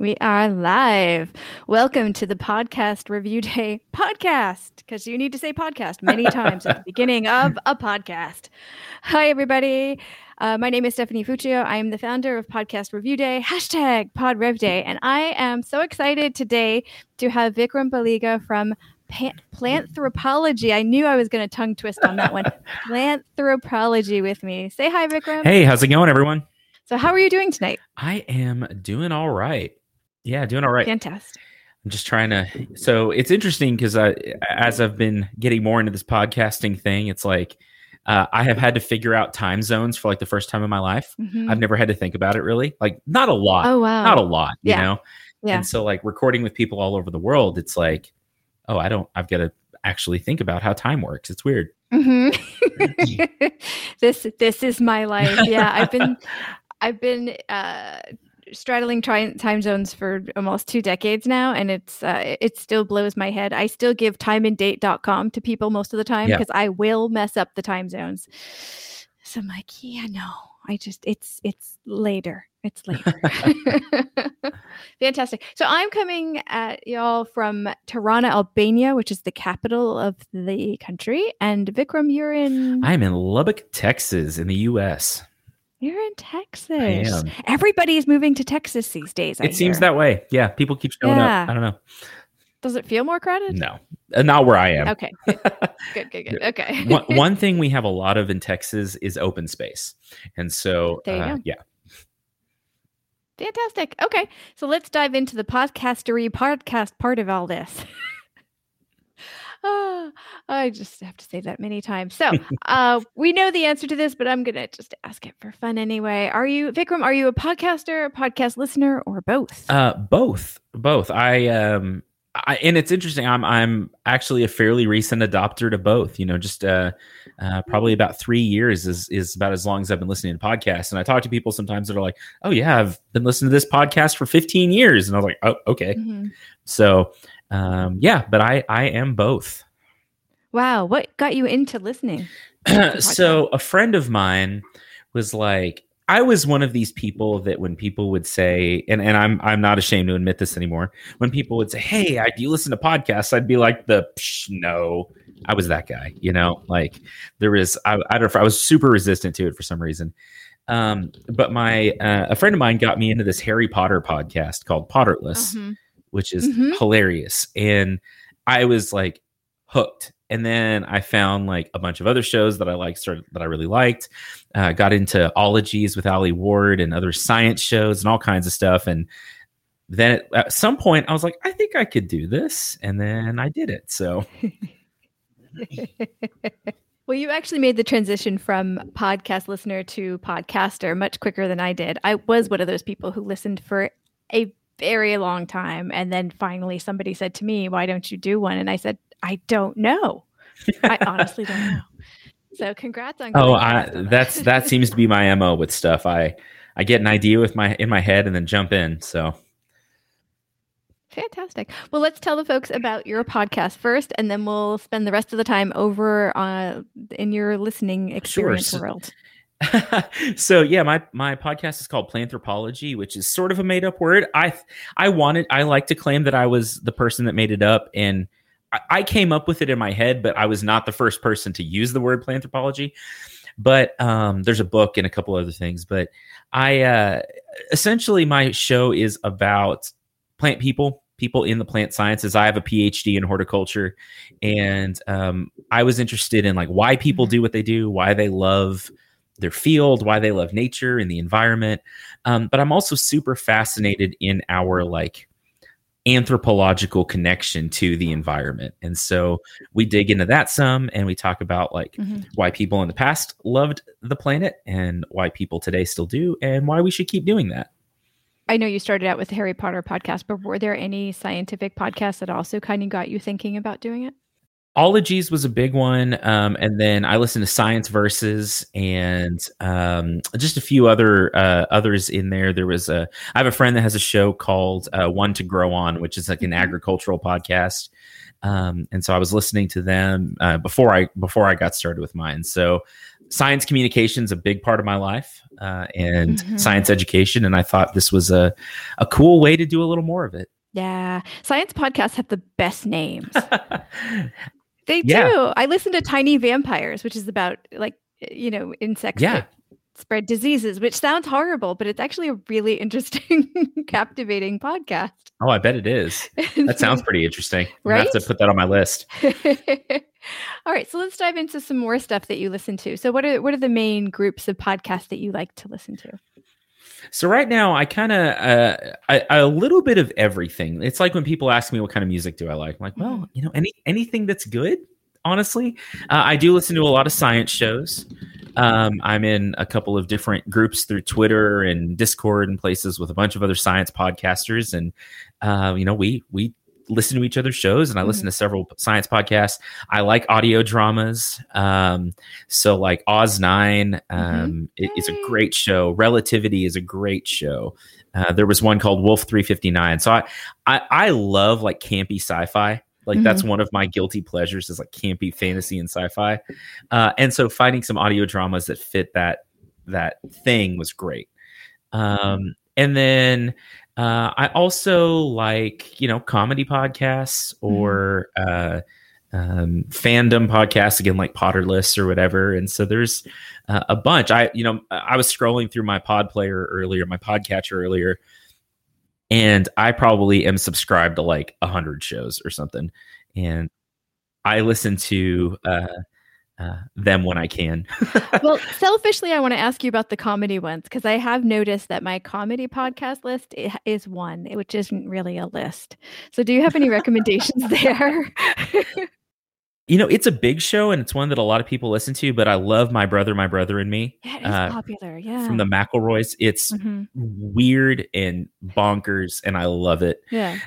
We are live. Welcome to the podcast review day podcast because you need to say podcast many times at the beginning of a podcast. Hi, everybody. Uh, my name is Stephanie Fuccio. I am the founder of Podcast Review Day, hashtag Pod Rev Day. And I am so excited today to have Vikram Baliga from Planthropology. I knew I was going to tongue twist on that one. Planthropology with me. Say hi, Vikram. Hey, how's it going, everyone? So, how are you doing tonight? I am doing all right. Yeah, doing all right. Fantastic. I'm just trying to. So it's interesting because I, as I've been getting more into this podcasting thing, it's like uh, I have had to figure out time zones for like the first time in my life. Mm-hmm. I've never had to think about it really, like not a lot. Oh wow, not a lot. You yeah. know. Yeah. And so like recording with people all over the world, it's like, oh, I don't. I've got to actually think about how time works. It's weird. Mm-hmm. this this is my life. Yeah, I've been I've been uh, straddling tri- time zones for almost two decades now and it's uh, it still blows my head. I still give timeanddate.com to people most of the time because yeah. i will mess up the time zones. So i'm like yeah no i just it's it's later. It's later. Fantastic. So i'm coming at y'all from tirana albania which is the capital of the country. And vikram you're in i'm in lubbock texas in the us you're in Texas. Everybody's moving to Texas these days. I it seems that way. Yeah, people keep showing Yeah. up. I don't know. Does it feel more crowded? No, Uh, not where I am. Okay. Good. good, good, good. Okay. one, one thing we have a lot of in Texas is open space, and so uh, yeah, Fantastic. Okay. So let's dive into the podcastery podcast part of all this. Ah, I just have to say that many times. So uh, we know the answer to this, but I'm going to just ask it for fun anyway. Are you, Vikram, are you a podcaster, a podcast listener, or both? uh, both, both. I um, I, and it's interesting. I'm I'm actually a fairly recent adopter to both. You know, just uh, uh, probably about three years is is about as long as I've been listening to podcasts. And I talk to people sometimes that are like, "Oh yeah, I've been listening to this podcast for 15 years," and I was like, "Oh okay." Mhm. So um, yeah, but I I am both. Wow. What got you into listening? so a friend of mine was like I was one of these people that when people would say and, and I'm I'm not ashamed to admit this anymore when people would say hey I, do you listen to podcasts I'd be like the Psh, no I was that guy you know like there was I, I don't know I was super resistant to it for some reason um, but my uh, a friend of mine got me into this Harry Potter podcast called Potterless Mhm. Which is Mhm. hilarious. And I was like hooked. And then I found like a bunch of other shows that I liked, started, that I really liked. Uh, got into ologies with Alie Ward and other science shows and all kinds of stuff. And then at some point, I was like, I think I could do this. And then I did it. So well, you actually made the transition from podcast listener to podcaster much quicker than I did. I was one of those people who listened for a very long time. And then finally somebody said to me, Why don't you do one? And I said, I don't know. I honestly don't know. So congrats on oh, I, that. that's that seems to be my mo with stuff. I I get an idea with my in my head and then jump in. So Fantastic. Well, let's tell the folks about your podcast first, and then we'll spend the rest of the time over uh, in your listening experience so- world. so yeah, my my podcast is called Planthropology, which is sort of a made up word. I I wanted I like to claim that I was the person that made it up, and I, I came up with it in my head, but I was not the first person to use the word planthropology. But um, there's a book and a couple other things. But I uh, essentially my show is about plant people, people in the plant sciences. I have a PhD in horticulture, and um, I was interested in like why people do what they do, why they love their field, why they love nature and the environment. Um, but I'm also super fascinated in our like anthropological connection to the environment. And so we dig into that some and we talk about like Mhm. why people in the past loved the planet and why people today still do and why we should keep doing that. I know you started out with the Harry Potter podcast, but were there any scientific podcasts that also kind of got you thinking about doing it? Ologies was a big one, um, and then I listened to Science Versus and um, just a few other uh, others in there. There was a I have a friend that has a show called uh, One to Grow On, which is like an Mhm. agricultural podcast, um, and so I was listening to them uh, before I before I got started with mine. So science communication is a big part of my life, uh, and Mhm. science education, and I thought this was a a cool way to do a little more of it. Yeah. Science podcasts have the best names. They Yeah. do. I listen to Tiny Vampires, which is about like you know insects Yeah. that spread diseases, which sounds horrible, but it's actually a really interesting, captivating podcast. oh, I bet it is. That sounds pretty interesting. I'm have to put that on my list. All right, so let's dive into some more stuff that you listen to. So, what are what are the main groups of podcasts that you like to listen to? So right now, I kind of uh, I, I- a little bit of everything. It's like when people ask me what kind of music do I like. I'm like, well, Mhm. you know, any anything that's good. Honestly, uh, I do listen to a lot of science shows. Um, I'm in a couple of different groups through Twitter and Discord and places with a bunch of other science podcasters, and uh, you know, we we listen to each other's shows, and I listen to several science podcasts. I like audio dramas. Um, so like Oz 9 um, it- it's a great show. Relativity is a great show. Uh, there was one called Wolf 359. So I, I, I love like campy sci-fi. Like that's one of my guilty pleasures is like campy fantasy and sci-fi. Uh, and so finding some audio dramas that fit that, that thing was great. Um, and then uh, I also like, you know, comedy podcasts or, uh, um, fandom podcasts again, like Potterless or whatever. And so there's uh, a bunch. I, you know, I was scrolling through my pod player earlier, my podcatcher earlier, and I probably am subscribed to like a hundred shows or something. And I listen to uh, uh, them when I can. well, selfishly, I want to ask you about the comedy ones because I have noticed that my comedy podcast list is one, which isn't really a list. So, do you have any recommendations there? you know, it's a big show and it's one that a lot of people listen to, but I love My Brother, My Brother and Me yeah, it is Uh, popular. Yeah. from the McElroys. It's Mhm. weird and bonkers, and I love it. Yeah.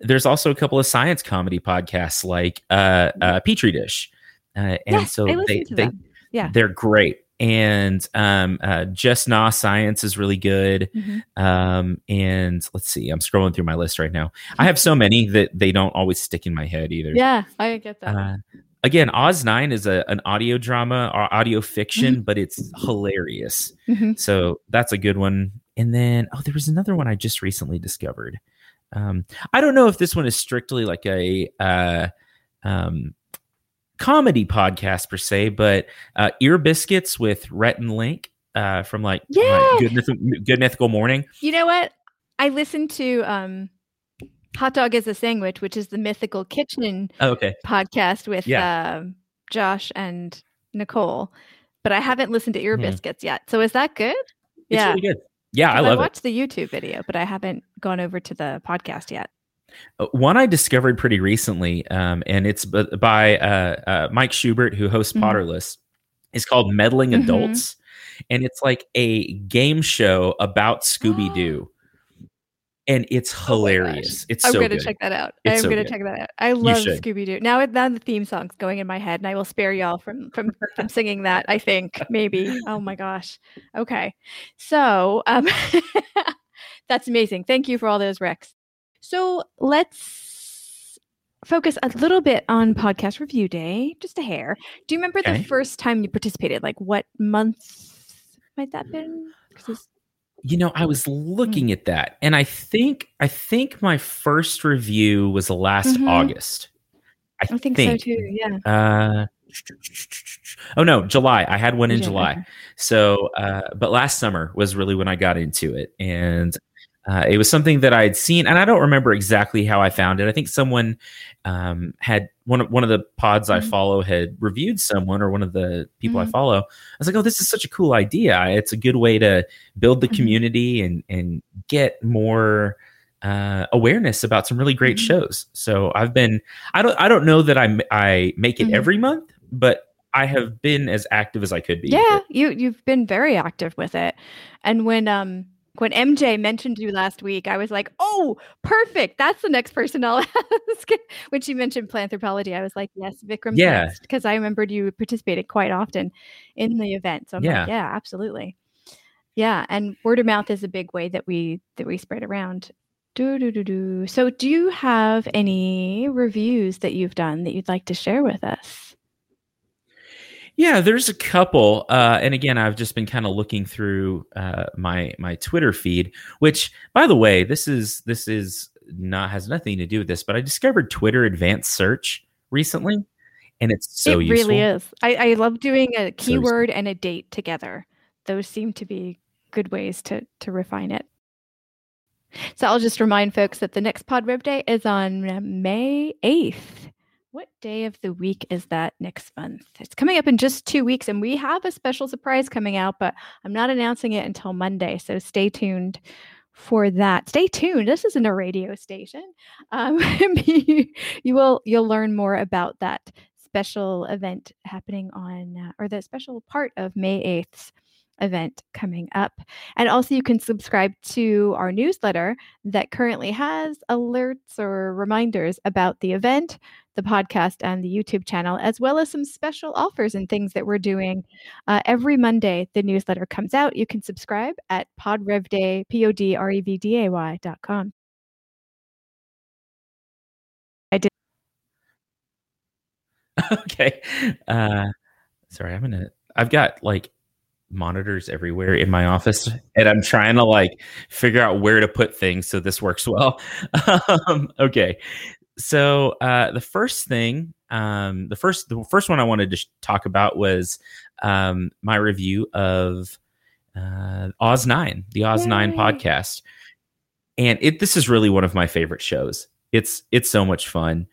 There's also a couple of science comedy podcasts like uh, uh, Petri Dish. Uh, and yes, so they, they. Yeah. they're great. And um, uh, Just Not Science is really good. Mhm. Um, and let's see, I'm scrolling through my list right now. I have so many that they don't always stick in my head either. Yeah, I get that. Uh, again, Oz Nine is a an audio drama or audio Mm-hmm. fiction, but it's hilarious. Mhm. So that's a good one. And then oh, there was another one I just recently discovered. Um, I don't know if this one is strictly like a uh, um, comedy podcast per se, but uh, Ear Biscuits with Rhett and Link uh, from like Yeah. Good, Myth- Good Mythical Morning. You know what? I listened to um, Hot Dog is a Sandwich, which is the Mythical Kitchen Oh, okay. podcast with Yeah. um, Josh and Nicole, but I haven't listened to Ear Hmm. Biscuits yet. So is that good? It's yeah. really good. Yeah, I love it. I watched the YouTube video, but I haven't gone over to the podcast yet. Uh, One I discovered pretty recently, um, and it's b- by uh, uh, Mike Schubert, who hosts Mhm. Potterless. It's called Meddling Mhm. Adults, and it's like a game show about Scooby Doo, and it's Oh hilarious. It's I'm so gonna good. check that out. It's I'm so gonna good. check that out. I love. Scooby Doo. Now, now the theme song's going in my head, and I will spare y'all from from, from singing that. I think maybe. Oh my gosh. Okay, so um, that's amazing. Thank you for all those recs. So let's focus a little bit on podcast review day, just a hair. Do you remember Okay. the first time you participated? Like what month might that been? You know, I was looking at that, and I think I think my first review was last Mhm. August. I, I think, so too. Yeah. Uh, oh no, July. I had one in Yeah, July. So, uh, but last summer was really when I got into it, and uh, it was something that I had seen, and I don't remember exactly how I found it. I think someone um, had one of one of the pods I Mhm. follow had reviewed someone, or one of the people I Mhm. follow. I was like, "Oh, this is such a cool idea! It's a good way to build the Mhm. community and and get more." Uh, awareness about some really great Mhm. shows. So I've been, I don't, I don't know that I I make it Mhm. every month, but I have been as active as I could be. Yeah, you you've been very active with it. And when um when MJ mentioned you last week, I was like, "Oh, perfect! That's the next person I'll ask." when she mentioned planthropology, I was like, "Yes, Vikram's Yeah. because I remembered you participated quite often in the event. So I'm Yeah. like, "Yeah, absolutely." Yeah, and word of mouth is a big way that we that we spread around. Do do do do. So, do you have any reviews that you've done that you'd like to share with us? Yeah, there's a couple, uh, and again, I've just been kind of looking through uh, my my Twitter feed. Which, by the way, this is this is not has nothing to do with this, but I discovered Twitter Advanced Search recently, and it's so it useful. really is. I, I love doing a keyword and a date together. Those seem to be good ways to to refine it. So I'll just remind folks that the next Pod Rev Day is on uh, May 8th. What day of the week is that next month? It's coming up in just two weeks, and we have a special surprise coming out, but I'm not announcing it until Monday. So stay tuned for that. Stay tuned. This isn't a radio station. Um, you, will you'll learn more about that special event happening on uh, or the special part of May 8th's event coming up. And also, you can subscribe to our newsletter that currently has alerts or reminders about the event, the podcast, and the YouTube channel, as well as some special offers and things that we're doing. Uh, every Monday, the newsletter comes out. You can subscribe at podrevday, P O D R E V D A Y dot com. okay. Uh, sorry, I'm gonna. I've got like monitors everywhere in my office, and I'm trying to like figure out where to put things so this works well. um, okay, so uh, the first thing, um, the first, the first one I wanted to sh- talk about was um, my review of uh, Oz Nine, the Oz Nine podcast, and it. This is really one of my favorite shows. It's it's so much fun,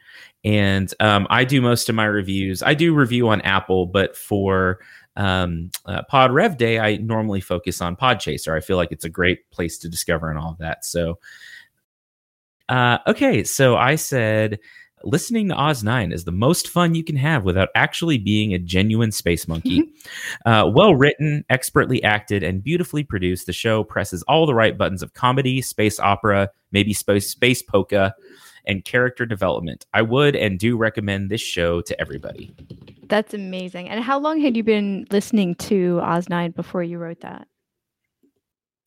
and um, I do most of my reviews. I do review on Apple, but for um, uh, Pod Rev Day, I normally focus on Podchaser. I feel like it's a great place to discover and all of that. So, uh, okay, so I said listening to Oz 9 is the most fun you can have without actually being a genuine space monkey. uh, well written, expertly acted, and beautifully produced, the show presses all the right buttons of comedy, space opera, maybe space, space polka, and character development. I would and do recommend this show to everybody. That's amazing. And how long had you been listening to Oz 9 before you wrote that?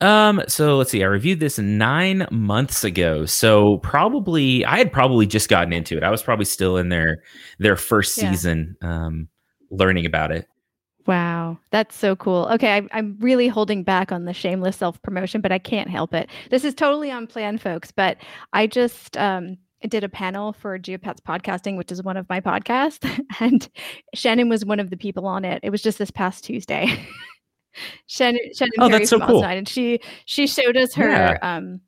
Um, so let's see. I reviewed this nine months ago. So probably I had probably just gotten into it. I was probably still in their their first Yeah. season, um, learning about it. Wow, that's so cool. Okay, I, I'm really holding back on the shameless self promotion, but I can't help it. This is totally on plan, folks. But I just um, did a panel for Geopats Podcasting, which is one of my podcasts, and Shannon was one of the people on it. It was just this past Tuesday. Shannon, Shannon Oh, Perry that's so cool. Oz9, and she she showed us her. Yeah. Um,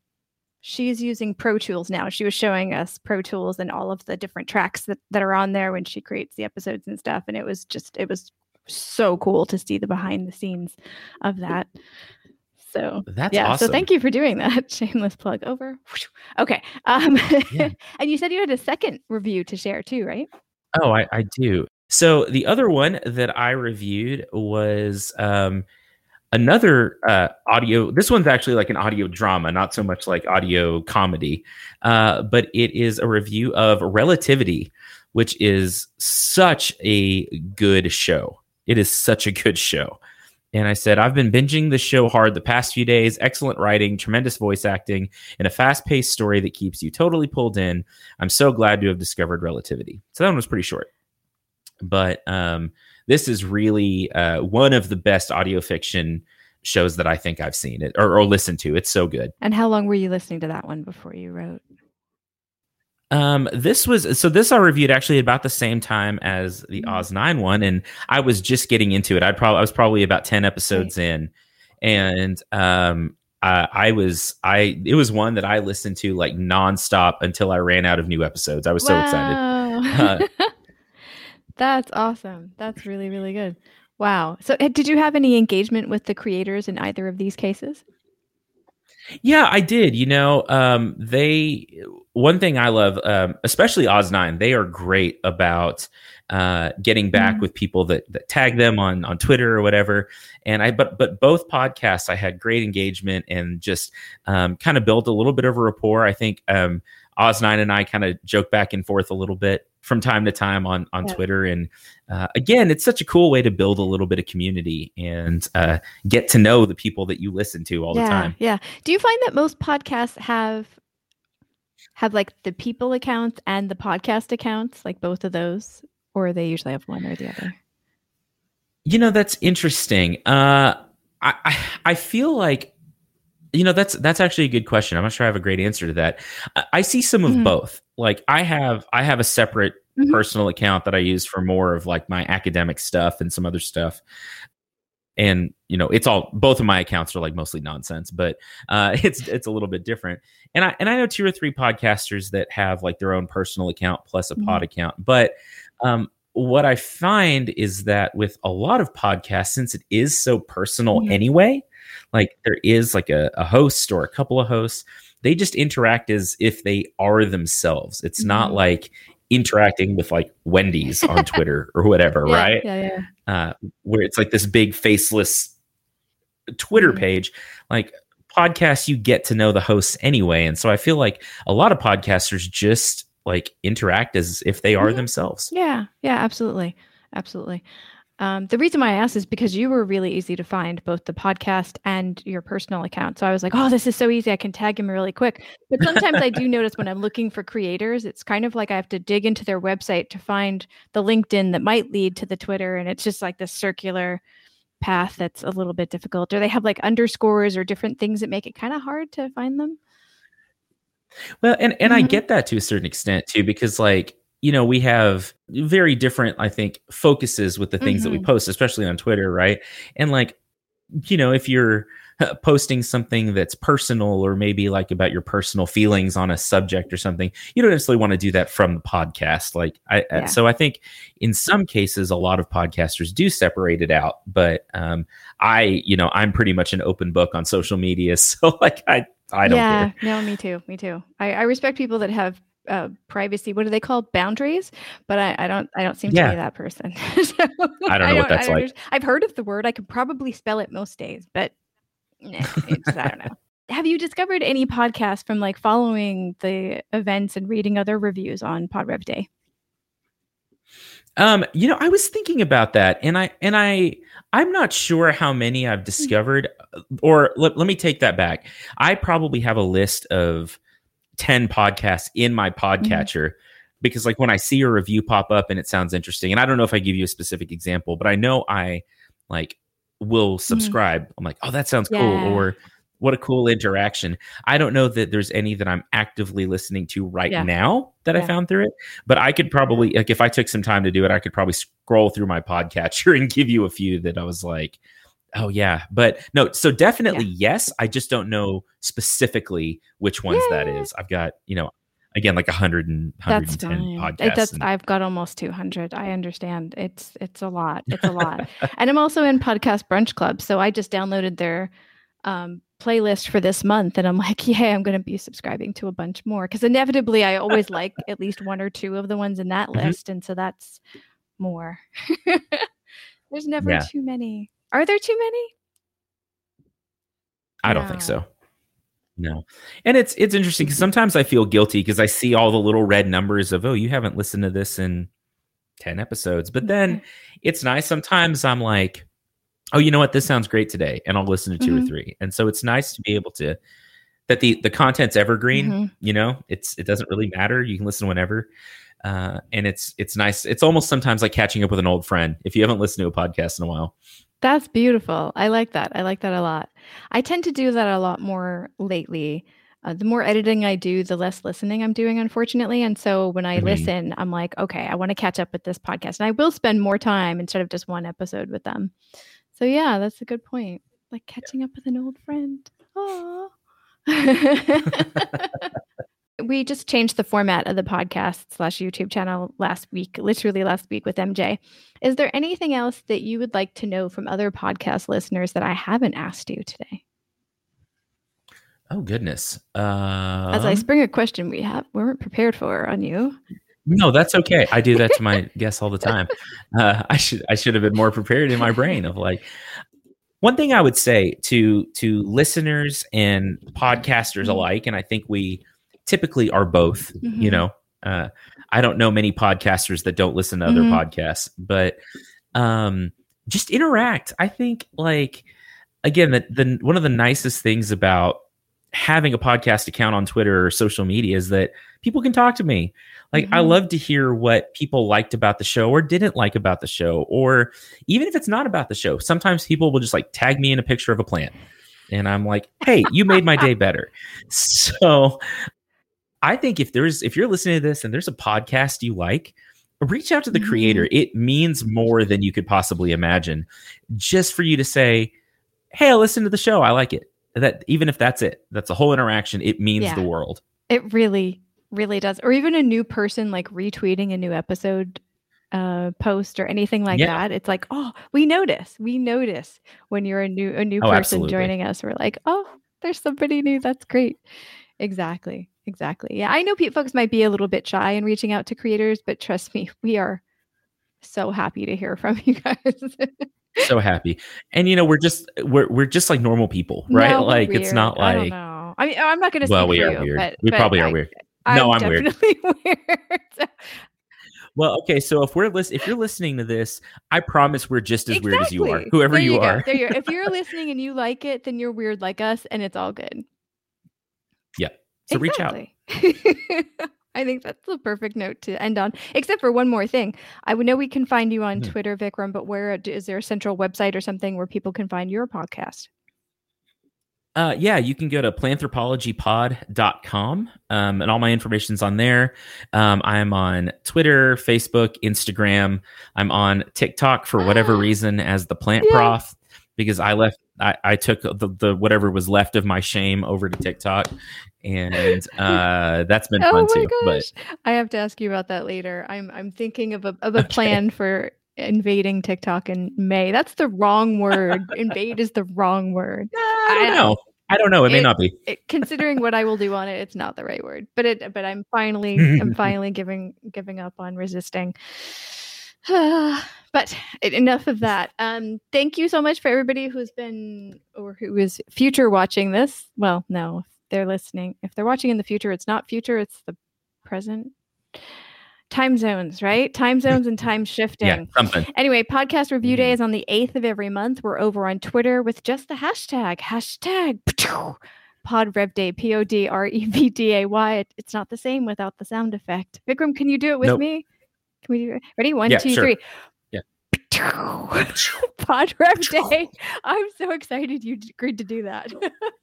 she's using Pro Tools now. She was showing us Pro Tools and all of the different tracks that, that are on there when she creates the episodes and stuff. And it was just it was so cool to see the behind the scenes of that. So That's yeah, awesome. so thank you for doing that. Shameless plug over. Okay. Um Yeah. and you said you had a second review to share too, right? Oh, I, I do. So the other one that I reviewed was um, another uh, audio. This one's actually like an audio drama, not so much like audio comedy, uh, but it is a review of Relativity, which is such a good show. It is such a good show. And I said, I've been binging the show hard the past few days. Excellent writing, tremendous voice acting, and a fast paced story that keeps you totally pulled in. I'm so glad to have discovered Relativity. So that one was pretty short. But um, this is really uh, one of the best audio fiction shows that I think I've seen it or, or listened to. It's so good. And how long were you listening to that one before you wrote? Um, this was so this I reviewed actually about the same time as the Mhm. Oz Nine one, and I was just getting into it. I'd probably I was probably about ten episodes in, and um, I, I was I it was one that I listened to like nonstop until I ran out of new episodes. I was so excited. Wow. That's awesome. That's really, really good. Wow. So, uh, did you have any engagement with the creators in either of these cases? Yeah, I did. You know, um, they one thing I love, um, especially Oz Nine, they are great about uh, getting back Mhm. with people that, that tag them on on Twitter or whatever. And I, but but both podcasts, I had great engagement and just um, kind of built a little bit of a rapport. I think um, Oz Nine and I kind of joke back and forth a little bit from time to time on on Yeah. Twitter. And uh, again, it's such a cool way to build a little bit of community and uh, get to know the people that you listen to all yeah, the time. yeah. Do you find that most podcasts have have like the people accounts and the podcast accounts, like both of those, or they usually have one or the other? You know, that's interesting. Uh, I, I I feel like you know that's that's actually a good question. I'm not sure I have a great answer to that. I, I see some of Mhm. both. Like I have I have a separate Mhm. personal account that I use for more of like my academic stuff and some other stuff. And you know, it's all both of my accounts are like mostly nonsense, but uh, it's it's a little bit different. And I and I know two or three podcasters that have like their own personal account plus a pod account. But um, what I find is that with a lot of podcasts, since it is so personal Mhm. anyway, like there is like a, a host or a couple of hosts, they just interact as if they are themselves. It's not Mhm. like interacting with like Wendy's on Twitter or whatever, Yeah, right? Yeah, yeah. uh, where it's like this big faceless Twitter Mhm. page. Like podcasts, you get to know the hosts anyway, and so I feel like a lot of podcasters just like interact as if they are Mhm. themselves. Yeah, yeah, absolutely. Absolutely. Um, the reason why I asked is because you were really easy to find, both the podcast and your personal account. So I was like, oh, this is so easy. I can tag him really quick. But sometimes I do notice when I'm looking for creators, it's kind of like I have to dig into their website to find the LinkedIn that might lead to the Twitter. And it's just like this circular path that's a little bit difficult. Or they have like underscores or different things that make it kind of hard to find them. Well, and and I Mhm. get that to a certain extent too, because like you know we have very different, I think, focuses with the things that we Mhm. post, especially on Twitter, right? And like you know, if you're uh, posting something that's personal or maybe like about your personal feelings on a subject or something, you don't necessarily want to do that from the podcast. Like I, Yeah. so I think in some cases a lot of podcasters do separate it out, but um, I, you know, I'm pretty much an open book on social media, so like I, I don't yeah, care. no, me too. Me too. I, I respect people that have uh, privacy. What do they call boundaries? But I, I don't. I don't seem to be that person. So, I don't know what that's like. I've heard of the word. I could probably spell it most days, but nah, just, I don't know. Have you discovered any podcasts from like following the events and reading other reviews on PodRev Day? Um, you know, I was thinking about that, and I and I I'm not sure how many I've discovered, or let, let me take that back. I probably have a list of ten podcasts in my mm-hmm. podcatcher because, like, when I see a review pop up and it sounds interesting, and I don't know if I give you a specific example, but I know I like will mm-hmm. subscribe. I'm like, oh, that sounds Yeah. cool, or what a cool interaction. I don't know that there's any that I'm actively listening to right Yeah. now that I found through it, but I could probably like if I took some time to do it, I could probably scroll through my podcatcher and give you a few that I was like, oh yeah. But no, so definitely yes. I just don't know specifically which ones that Yeah. is. I've got, you know, again like a hundred and That's 110 fine. Podcasts. That's and- I've got almost 200. I understand. It's it's a lot. It's a lot. and I'm also in Podcast Brunch Club, so I just downloaded their um, playlist for this month, and I'm like, yeah, I'm going to be subscribing to a bunch more because inevitably I always like at least one or two of the ones in that Mhm. list, and so that's more. There's never Yeah. too many. Are there too many? I don't think so. No. And it's it's interesting because sometimes I feel guilty because I see all the little red numbers of, oh, you haven't listened to this in 10 episodes. But then it's nice. Sometimes I'm like, oh, you know what? This sounds great today. And I'll listen to 2 or Mhm. three. And so it's nice to be able to that the the content's evergreen, Mhm. you know, it's it doesn't really matter. You can listen whenever. Uh, and it's it's nice. It's almost sometimes like catching up with an old friend if you haven't listened to a podcast in a while. That's beautiful. I like that. I like that a lot. I tend to do that a lot more lately. Uh, the more editing I do, the less listening I'm doing, unfortunately. And so when I Mhm. listen, I'm like, okay, I want to catch up with this podcast. And I will spend more time instead of just one episode with them. So, yeah, that's a good point. Like catching up with an old friend. Aw. we just changed the format of the podcast slash YouTube channel last week, literally last week with MJ. Is there anything else that you would like to know from other podcast listeners that I haven't asked you today? Oh goodness. Uh As I spring a question we have we weren't prepared for on you. No, that's okay. I do that to my guests all the time. Uh, I should I should have been more prepared in my brain of like one thing I would say to to listeners and podcasters Mhm. alike, and I think we typically are both. You Mhm. know, uh, I don't know many podcasters that don't listen to other Mhm. podcasts, but um, just interact. I think like again that the one of the nicest things about having a podcast account on Twitter or social media is that people can talk to me. Like mm-hmm. I love to hear what people liked about the show or didn't like about the show, or even if it's not about the show. Sometimes people will just like tag me in a picture of a plant, and I'm like, "Hey, you made my day better." So I think if there's if you're listening to this and there's a podcast you like, reach out to the creator. Mm-hmm. It means more than you could possibly imagine. Just for you to say, "Hey, I listened to the show. I like it." That even if that's it, that's a whole interaction. It means yeah. the world. It really really does or even a new person like retweeting a new episode uh post or anything like yeah. that it's like oh we notice we notice when you're a new a new oh, person absolutely. joining us we're like oh there's somebody new that's great exactly exactly yeah i know pe- folks might be a little bit shy in reaching out to creators but trust me we are so happy to hear from you guys so happy and you know we're just we're, we're just like normal people right no, like it's not like I, don't know. I mean oh, i'm not gonna well we are you, weird but, we but probably I, are weird no, I'm, I'm weird. weird. Well, okay, so if we're list, if you're listening to this, I promise we're just as exactly. weird as you are, whoever there you, you are. There you are. If you're listening and you like it, then you're weird like us, and it's all good. So exactly. reach out. I think that's the perfect note to end on. Except for one more thing, I know we can find you on mm-hmm. Twitter, Vikram, but where is there a central website or something where people can find your podcast? Uh, yeah, you can go to planthropologypod.com um, and all my information's on there. Um, I'm on Twitter, Facebook, Instagram. I'm on TikTok for whatever reason as the plant yeah. prof because I left, I, I took the, the, whatever was left of my shame over to TikTok. And uh, that's been oh fun too. Gosh. But I have to ask you about that later. I'm I'm thinking of a of a okay. plan for invading TikTok in May. That's the wrong word. Invade is the wrong word. I don't know. I don't know. It, it may not be. It, considering what I will do on it, it's not the right word. But it. But I'm finally. I'm finally giving giving up on resisting. but enough of that. Um, thank you so much for everybody who's been or who is future watching this. Well, no, they're listening. If they're watching in the future, it's not future. It's the present time zones, right? Time zones and time shifting. Yeah, something. Anyway, podcast review day mm-hmm. is on the 8th of every month. We're over on Twitter with just the hashtag, hashtag pod rev podrevday, P O D R E V D A Y. It's not the same without the sound effect. Vikram, can you do it with nope. me? Can we do it? Ready? One, yeah, two, sure. three. Pod Day. I'm so excited you agreed to do that.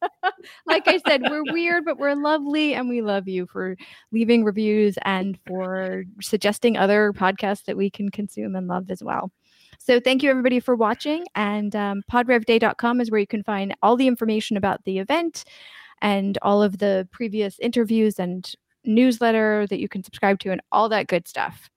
like I said, we're weird, but we're lovely and we love you for leaving reviews and for suggesting other podcasts that we can consume and love as well. So thank you everybody for watching. And um, podrevday.com is where you can find all the information about the event and all of the previous interviews and newsletter that you can subscribe to and all that good stuff.